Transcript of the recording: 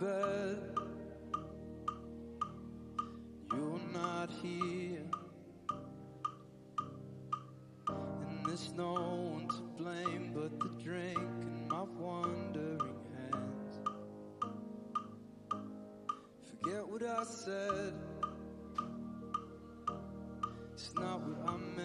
bed. You're not here, and there's no one to blame but the drink and my wandering hands. Forget what I said. It's not what I meant.